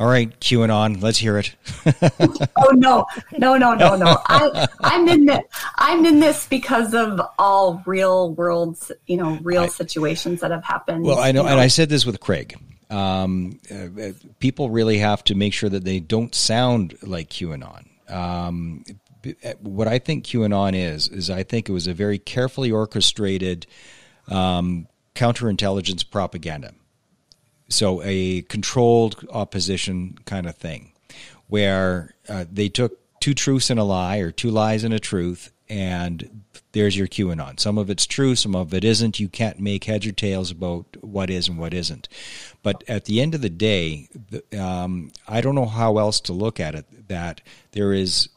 All right, QAnon, let's hear it. oh no, no, no, no, no! I, I'm in this. I'm in this because of all real world, you know, real I, situations that have happened. Well, I know, you know, and I said this with Craig. Um, uh, people really have to make sure that they don't sound like QAnon. Um, what I think QAnon is is I think it was a very carefully orchestrated um, counterintelligence propaganda so a controlled opposition kind of thing, where uh, they took two truths and a lie, or two lies and a truth, and there's your QAnon. Some of it's true, some of it isn't. You can't make heads or tails about what is and what isn't. But at the end of the day, um, I don't know how else to look at it. That there is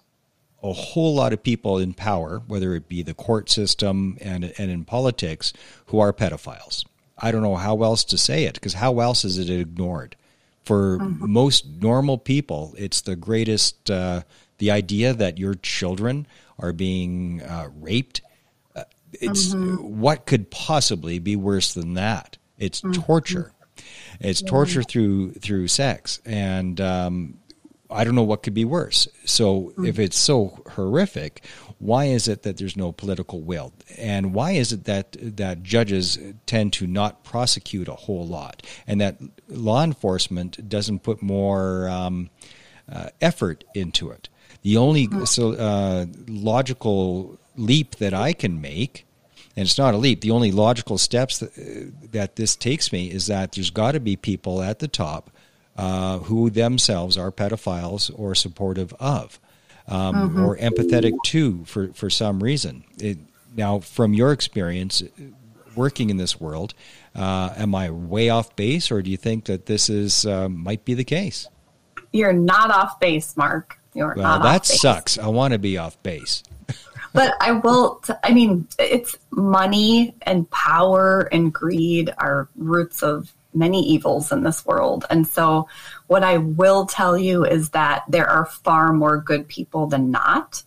a whole lot of people in power, whether it be the court system and and in politics, who are pedophiles. I don't know how else to say it because how else is it ignored? For mm-hmm. most normal people, it's the greatest. Uh, the idea that your children are being uh, raped. Uh, it's mm-hmm. what could possibly be worse than that? It's mm-hmm. torture. It's yeah. torture through through sex, and um, I don't know what could be worse. So mm. if it's so horrific, why is it that there's no political will? And why is it that that judges tend to not prosecute a whole lot, and that law enforcement doesn't put more um, uh, effort into it? The only so, uh, logical leap that I can make and it's not a leap. The only logical steps that, uh, that this takes me is that there's got to be people at the top uh, who themselves are pedophiles or supportive of, um, mm-hmm. or empathetic to for, for some reason. It, now, from your experience working in this world, uh, am I way off base, or do you think that this is uh, might be the case? You're not off base, Mark. You're well, that sucks. I want to be off base. but I will. T- I mean, it's money and power and greed are roots of many evils in this world. And so, what I will tell you is that there are far more good people than not.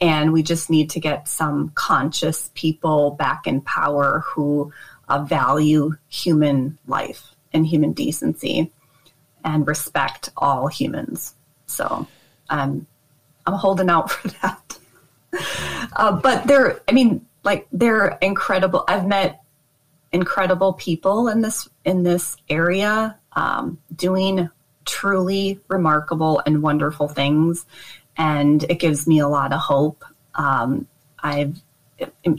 And we just need to get some conscious people back in power who uh, value human life and human decency and respect all humans. So um, I'm holding out for that. uh, but they're, I mean, like they're incredible. I've met incredible people in this in this area um, doing truly remarkable and wonderful things, and it gives me a lot of hope. Um, I've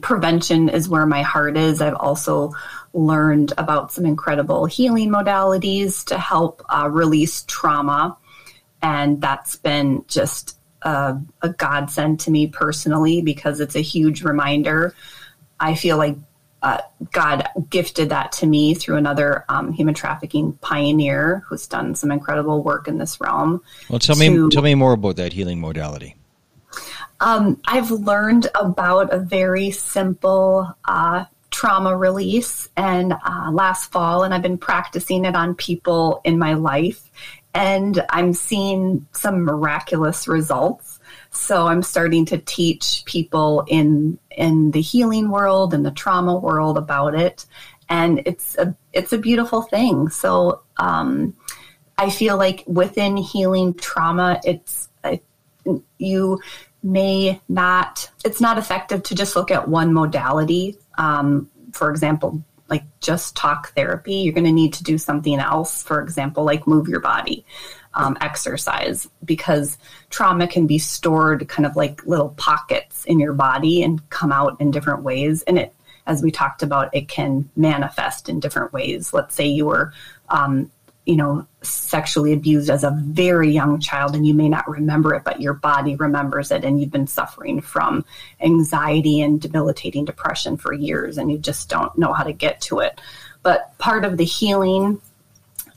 prevention is where my heart is. I've also learned about some incredible healing modalities to help uh, release trauma, and that's been just a, a godsend to me personally because it's a huge reminder. I feel like uh, God gifted that to me through another um, human trafficking pioneer who's done some incredible work in this realm. Well, tell to, me tell me more about that healing modality. Um, I've learned about a very simple uh, trauma release, and uh, last fall, and I've been practicing it on people in my life, and I'm seeing some miraculous results. So I'm starting to teach people in in the healing world and the trauma world about it, and it's a it's a beautiful thing. So um, I feel like within healing trauma, it's you may not it's not effective to just look at one modality. Um, for example, like just talk therapy, you're going to need to do something else. For example, like move your body um, exercise because trauma can be stored kind of like little pockets in your body and come out in different ways. And it, as we talked about, it can manifest in different ways. Let's say you were, um, you know, sexually abused as a very young child and you may not remember it, but your body remembers it and you've been suffering from anxiety and debilitating depression for years and you just don't know how to get to it. But part of the healing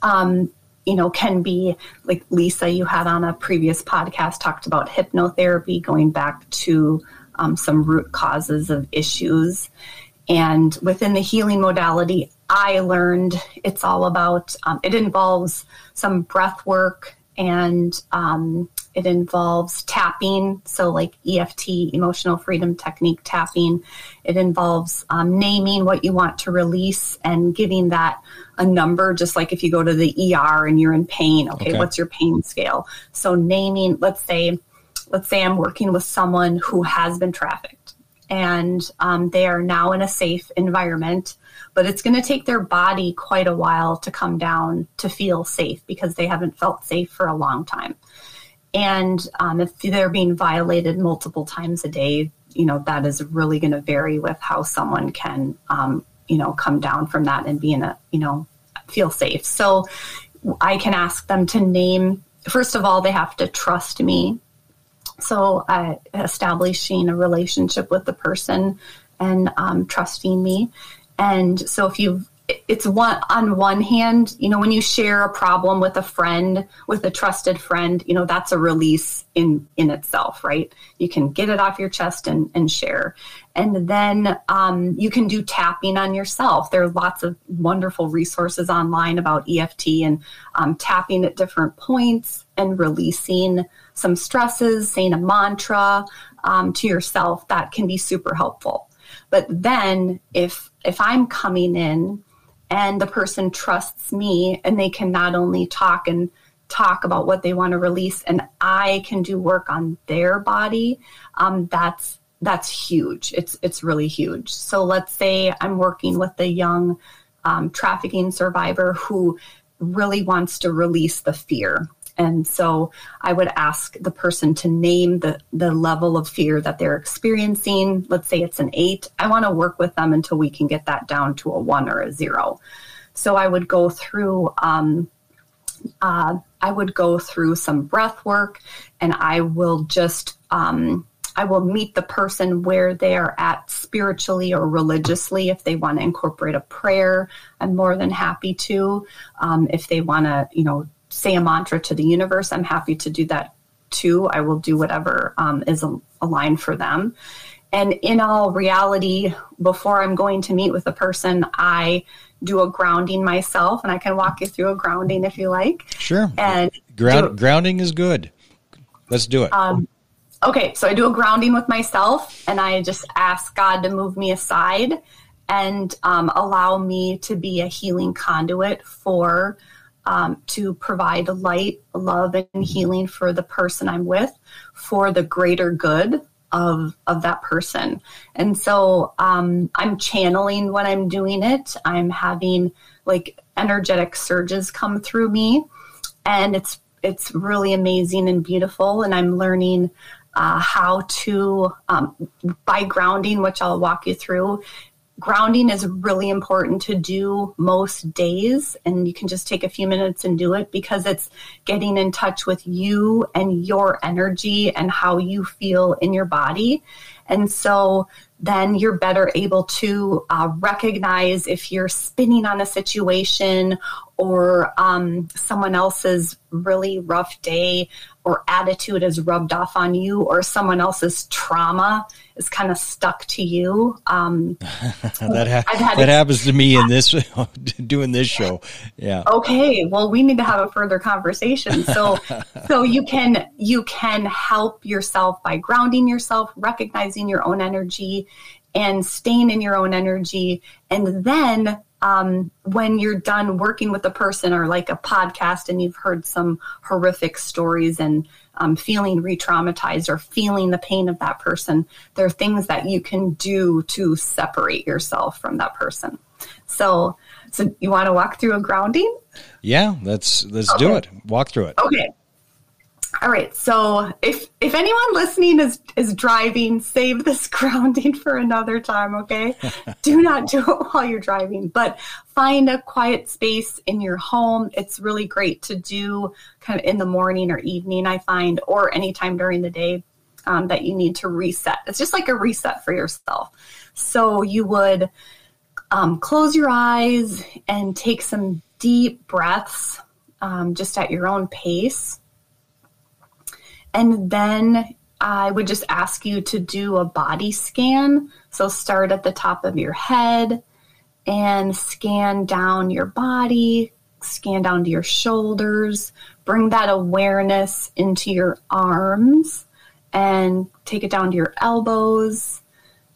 um, you know, can be like Lisa, you had on a previous podcast talked about hypnotherapy, going back to um, some root causes of issues. And within the healing modality, I learned it's all about, um, it involves some breath work and um, it involves tapping, so like EFT, emotional freedom technique tapping. It involves um, naming what you want to release and giving that a number, just like if you go to the ER and you're in pain. Okay, okay. what's your pain scale? So naming, let's say, let's say I'm working with someone who has been trafficked and um, they are now in a safe environment but it's going to take their body quite a while to come down to feel safe because they haven't felt safe for a long time. And um, if they're being violated multiple times a day, you know, that is really going to vary with how someone can, um, you know, come down from that and be in a, you know, feel safe. So I can ask them to name, first of all, they have to trust me. So uh, establishing a relationship with the person and um, trusting me. And so if you it's one on one hand, you know, when you share a problem with a friend, with a trusted friend, you know, that's a release in in itself, right? You can get it off your chest and, and share. And then um, you can do tapping on yourself. There are lots of wonderful resources online about EFT and um, tapping at different points and releasing some stresses, saying a mantra um, to yourself that can be super helpful. But then if if I'm coming in and the person trusts me and they can not only talk and talk about what they want to release and I can do work on their body, um, that's that's huge. It's it's really huge. So let's say I'm working with a young um, trafficking survivor who really wants to release the fear and so I would ask the person to name the, the level of fear that they're experiencing. Let's say it's an eight. I want to work with them until we can get that down to a one or a zero. So I would go through, um, uh, I would go through some breath work and I will just, um, I will meet the person where they are at spiritually or religiously. If they want to incorporate a prayer, I'm more than happy to. Um, if they want to, you know, say a mantra to the universe, I'm happy to do that too. I will do whatever um, is aligned for them. And in all reality, before I'm going to meet with a person, I do a grounding myself, and I can walk you through a grounding if you like. Sure. And Ground, grounding is good. Let's do it. Um, okay, so I do a grounding with myself, and I just ask God to move me aside and um, allow me to be a healing conduit for um, to provide light, love, and healing for the person I'm with for the greater good of of that person. And so um, I'm channeling when I'm doing it. I'm having like energetic surges come through me, and it's it's really amazing and beautiful. And I'm learning uh, how to um, by grounding, which I'll walk you through grounding is really important to do most days and you can just take a few minutes and do it because it's getting in touch with you and your energy and how you feel in your body. And so then you're better able to uh, recognize if you're spinning on a situation or um, someone else's really rough day or attitude is rubbed off on you or someone else's trauma is kind of stuck to you. Um, that ha- that happens to me in this doing this show. Yeah. Okay. Well, we need to have a further conversation. So, so you can you can help yourself by grounding yourself, recognizing your own energy, and staying in your own energy, and then um, when you're done working with a person or like a podcast and you've heard some horrific stories and um, feeling re traumatized or feeling the pain of that person, there are things that you can do to separate yourself from that person. So, so you want to walk through a grounding? Yeah, let's let's okay. do it. Walk through it. Okay. All right. So if if anyone listening is is driving, save this grounding for another time, okay? do not do it while you're driving, but find a quiet space in your home. It's really great to do kind of in the morning or evening, I find, or anytime during the day um, that you need to reset. It's just like a reset for yourself. So you would um, close your eyes and take some deep breaths um, just at your own pace and then I would just ask you to do a body scan. So start at the top of your head and scan down your body, scan down to your shoulders, bring that awareness into your arms and take it down to your elbows,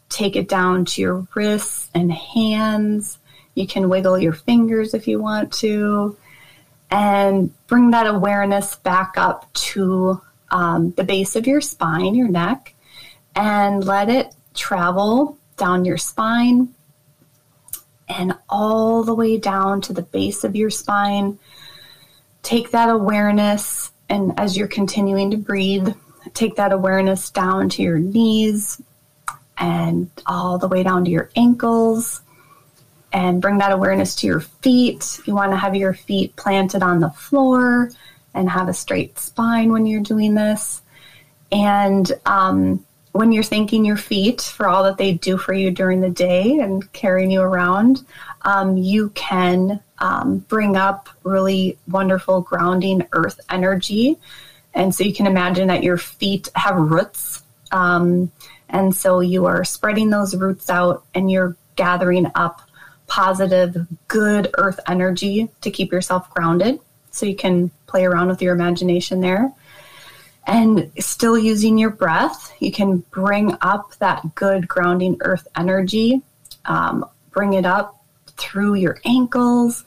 take it down to your wrists and hands. You can wiggle your fingers if you want to, and bring that awareness back up to um, the base of your spine, your neck, and let it travel down your spine and all the way down to the base of your spine. Take that awareness, and as you're continuing to breathe, take that awareness down to your knees and all the way down to your ankles. And bring that awareness to your feet. You want to have your feet planted on the floor and have a straight spine when you're doing this. And um, when you're thanking your feet for all that they do for you during the day and carrying you around, um, you can um, bring up really wonderful grounding earth energy. And so you can imagine that your feet have roots. Um, and so you are spreading those roots out and you're gathering up positive, good earth energy to keep yourself grounded. So you can play around with your imagination there and still using your breath, you can bring up that good grounding earth energy. Um, bring it up through your ankles,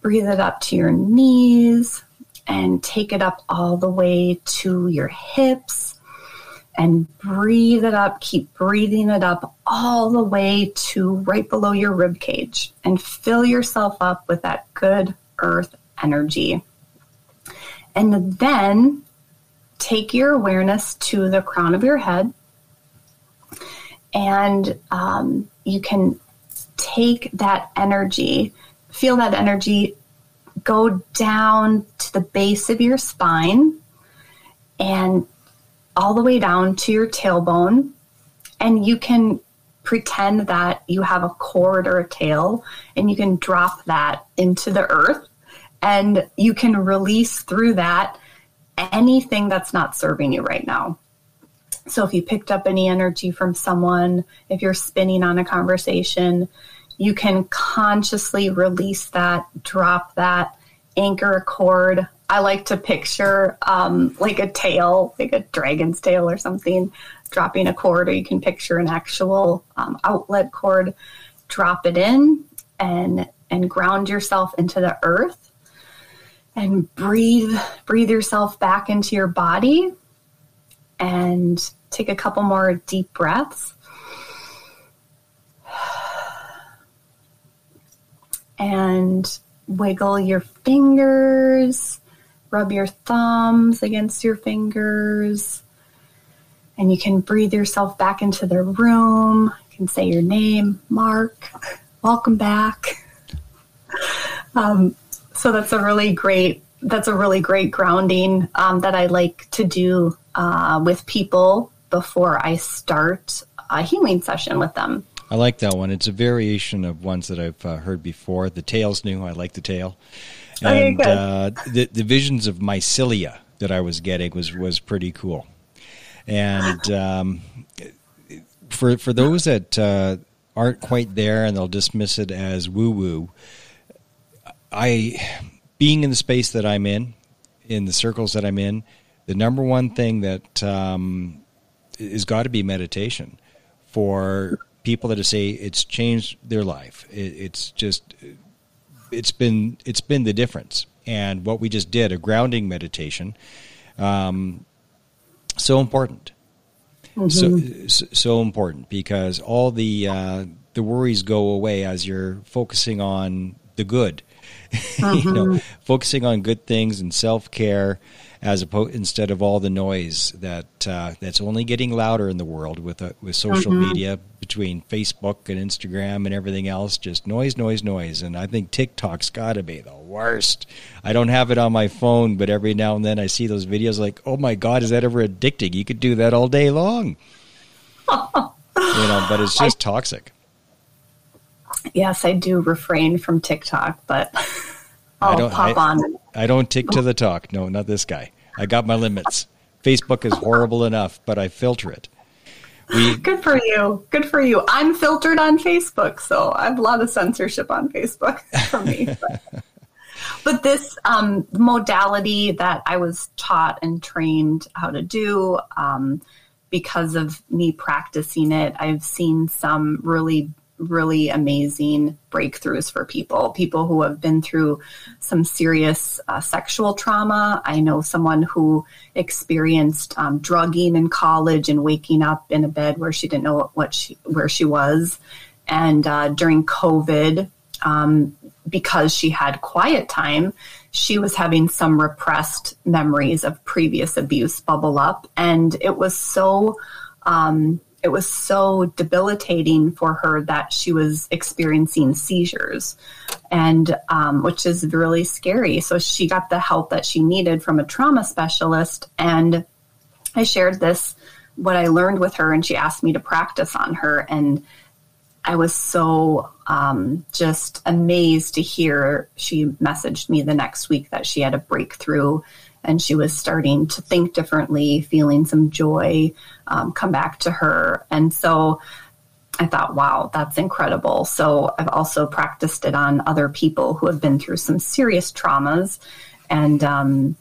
breathe it up to your knees, and take it up all the way to your hips. And breathe it up, keep breathing it up all the way to right below your rib cage and fill yourself up with that good earth energy. And then take your awareness to the crown of your head and um, you can take that energy, feel that energy go down to the base of your spine and all the way down to your tailbone. And you can pretend that you have a cord or a tail and you can drop that into the earth and you can release through that anything that's not serving you right now. So if you picked up any energy from someone, if you're spinning on a conversation, you can consciously release that, drop that, anchor a cord. I like to picture um, like a tail, like a dragon's tail or something, dropping a cord, or you can picture an actual um, outlet cord. Drop it in and and ground yourself into the earth and breathe breathe yourself back into your body and take a couple more deep breaths. And wiggle your fingers rub your thumbs against your fingers and you can breathe yourself back into the room. You can say your name mark. Welcome back. Um, so that's a really great that's a really great grounding um, that I like to do uh, with people before I start a healing session with them. I like that one. It's a variation of ones that I've uh, heard before. The tail's new. I like the tail. And okay, uh, the, the visions of mycelia that I was getting was, was pretty cool. And um, for, for those that uh, aren't quite there and they'll dismiss it as woo woo, I, being in the space that I'm in, in the circles that I'm in, the number one thing that um, is got to be meditation for people that say it's changed their life. It, it's just it's been it's been the difference. And what we just did, a grounding meditation, um, so important. Mm-hmm. So, so important because all the uh, the worries go away as you're focusing on the good uh-huh. you know, uh-huh. focusing on good things and self care as opposed instead of all the noise that uh, that's only getting louder in the world with uh, with social uh-huh. media between Facebook and Instagram and everything else. Just noise, noise, noise. And I think TikTok's got to be the worst. I don't have it on my phone, but every now and then I see those videos like, oh my god, is that ever addicting? You could do that all day long. you know, but it's just toxic yes, I do refrain from TikTok, but I'll pop I, on. I don't tick to the talk. No, not this guy. I got my limits. Facebook is horrible enough, but I filter it. We, Good for you. Good for you. I'm filtered on Facebook, so I have a lot of censorship on Facebook for me. But, but this um, modality that I was taught and trained how to do, um, because of me practicing it, I've seen some really really amazing breakthroughs for people, people who have been through some serious uh, sexual trauma. I know someone who experienced um, drugging in college and waking up in a bed where she didn't know what she, where she was. And uh, during COVID, um, because she had quiet time, she was having some repressed memories of previous abuse bubble up. And it was so um, it was so debilitating for her that she was experiencing seizures. And um, which is really scary. So she got the help that she needed from a trauma specialist. And i shared this what i learned with her and she asked me to practice on her. And i was so um, just amazed to hear she messaged me the next week that she had a breakthrough and she was starting to think differently, feeling some joy um, come back to her. And so I thought, wow, that's incredible. So I've also practiced it on other people who have been through some serious traumas. And um,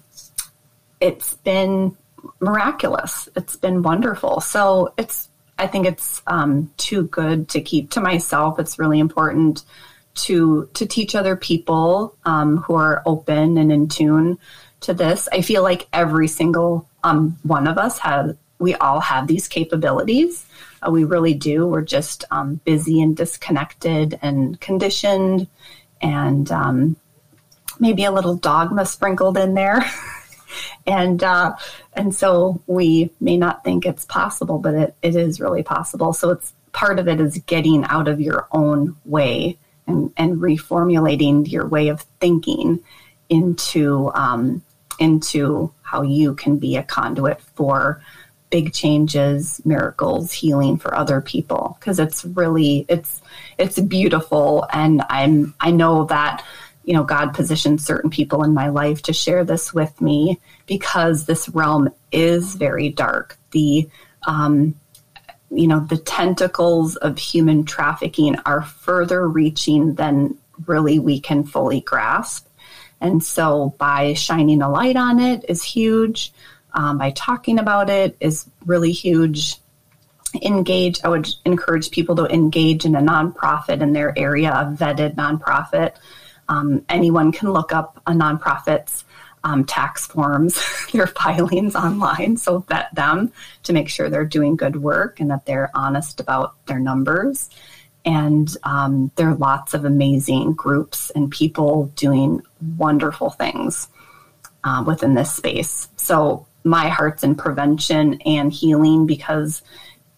it's been miraculous. It's been wonderful. So it's, I think it's um, too good to keep to myself. It's really important to to teach other people um, who are open and in tune to this. I feel like every single um, one of us have, we all have these capabilities. Uh, we really do. We're just um, busy and disconnected and conditioned, and um, maybe a little dogma sprinkled in there. and uh, and so we may not think it's possible, but it, it is really possible. So it's part of it is getting out of your own way and, and reformulating your way of thinking into um, into how you can be a conduit for big changes, miracles, healing for other people. Because it's really it's it's beautiful. And I'm I know that you know God positioned certain people in my life to share this with me because this realm is very dark. The um you know the tentacles of human trafficking are further reaching than really we can fully grasp and so by shining a light on it is huge. Um, by talking about it is really huge. Engage, I would encourage people to engage in a nonprofit in their area, a vetted nonprofit. Um, anyone can look up a nonprofit's um, tax forms, their filings online, so vet them to make sure they're doing good work and that they're honest about their numbers. And um, there are lots of amazing groups and people doing wonderful things uh, within this space. So my heart's in prevention and healing because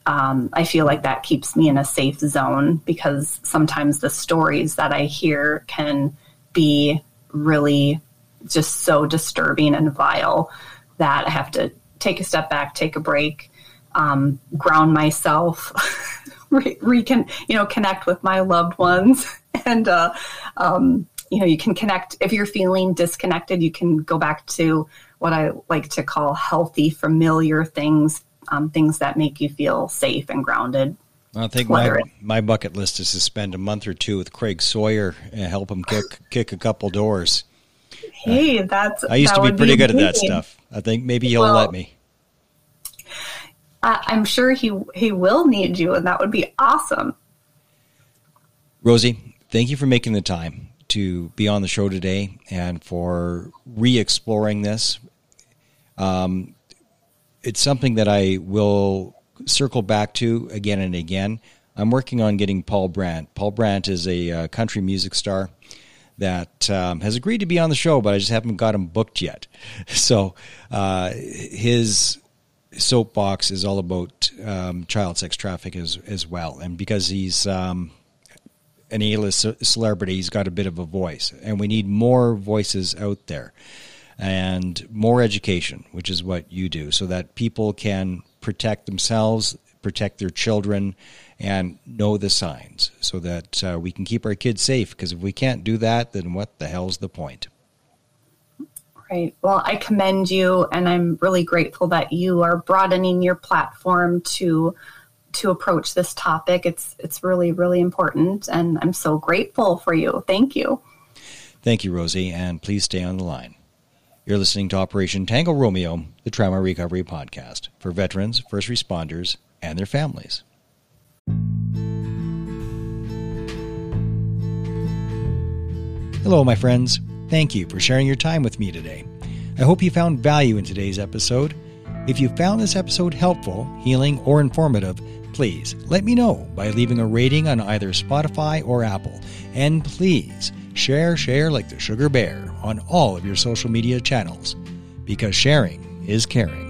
um, I feel like that keeps me in a safe zone because sometimes the stories that I hear can be really just so disturbing and vile that I have to take a step back, take a break, um, ground myself, re- recon, you know, connect with my loved ones, and uh, um, you know, you can connect if you're feeling disconnected. You can go back to what I like to call healthy, familiar things, um, things that make you feel safe and grounded. I think my, my bucket list is to spend a month or two with Craig Sawyer and help him kick kick a couple doors. Hey, that's I used to be pretty be good at that stuff. I think maybe he'll well, let me. I'm sure he he will need you, and that would be awesome. Rosie, thank you for making the time to be on the show today and for re-exploring this. Um, it's something that I will circle back to again and again. I'm working on getting Paul Brandt. Paul Brandt is a uh, country music star that um, has agreed to be on the show, but I just haven't got him booked yet. So uh, his soapbox is all about um, child sex trafficking as as well, and because he's um, an A-list celebrity, he's got a bit of a voice, and we need more voices out there, and more education, which is what you do, so that people can protect themselves, protect their children, and know the signs, so that uh, we can keep our kids safe. Because if we can't do that, then what the hell's the point? Right. Well, I commend you, and I'm really grateful that you are broadening your platform to to approach this topic. It's it's really really important, and I'm so grateful for you. Thank you. Thank you, Rosie, and please stay on the line. You're listening to Operation Tango Romeo, the Trauma Recovery Podcast for veterans, first responders, and their families. Hello, my friends. Thank you for sharing your time with me today. I hope you found value in today's episode. If you found this episode helpful, healing, or informative, please let me know by leaving a rating on either Spotify or Apple. And please share, share like the sugar bear on all of your social media channels because sharing is caring.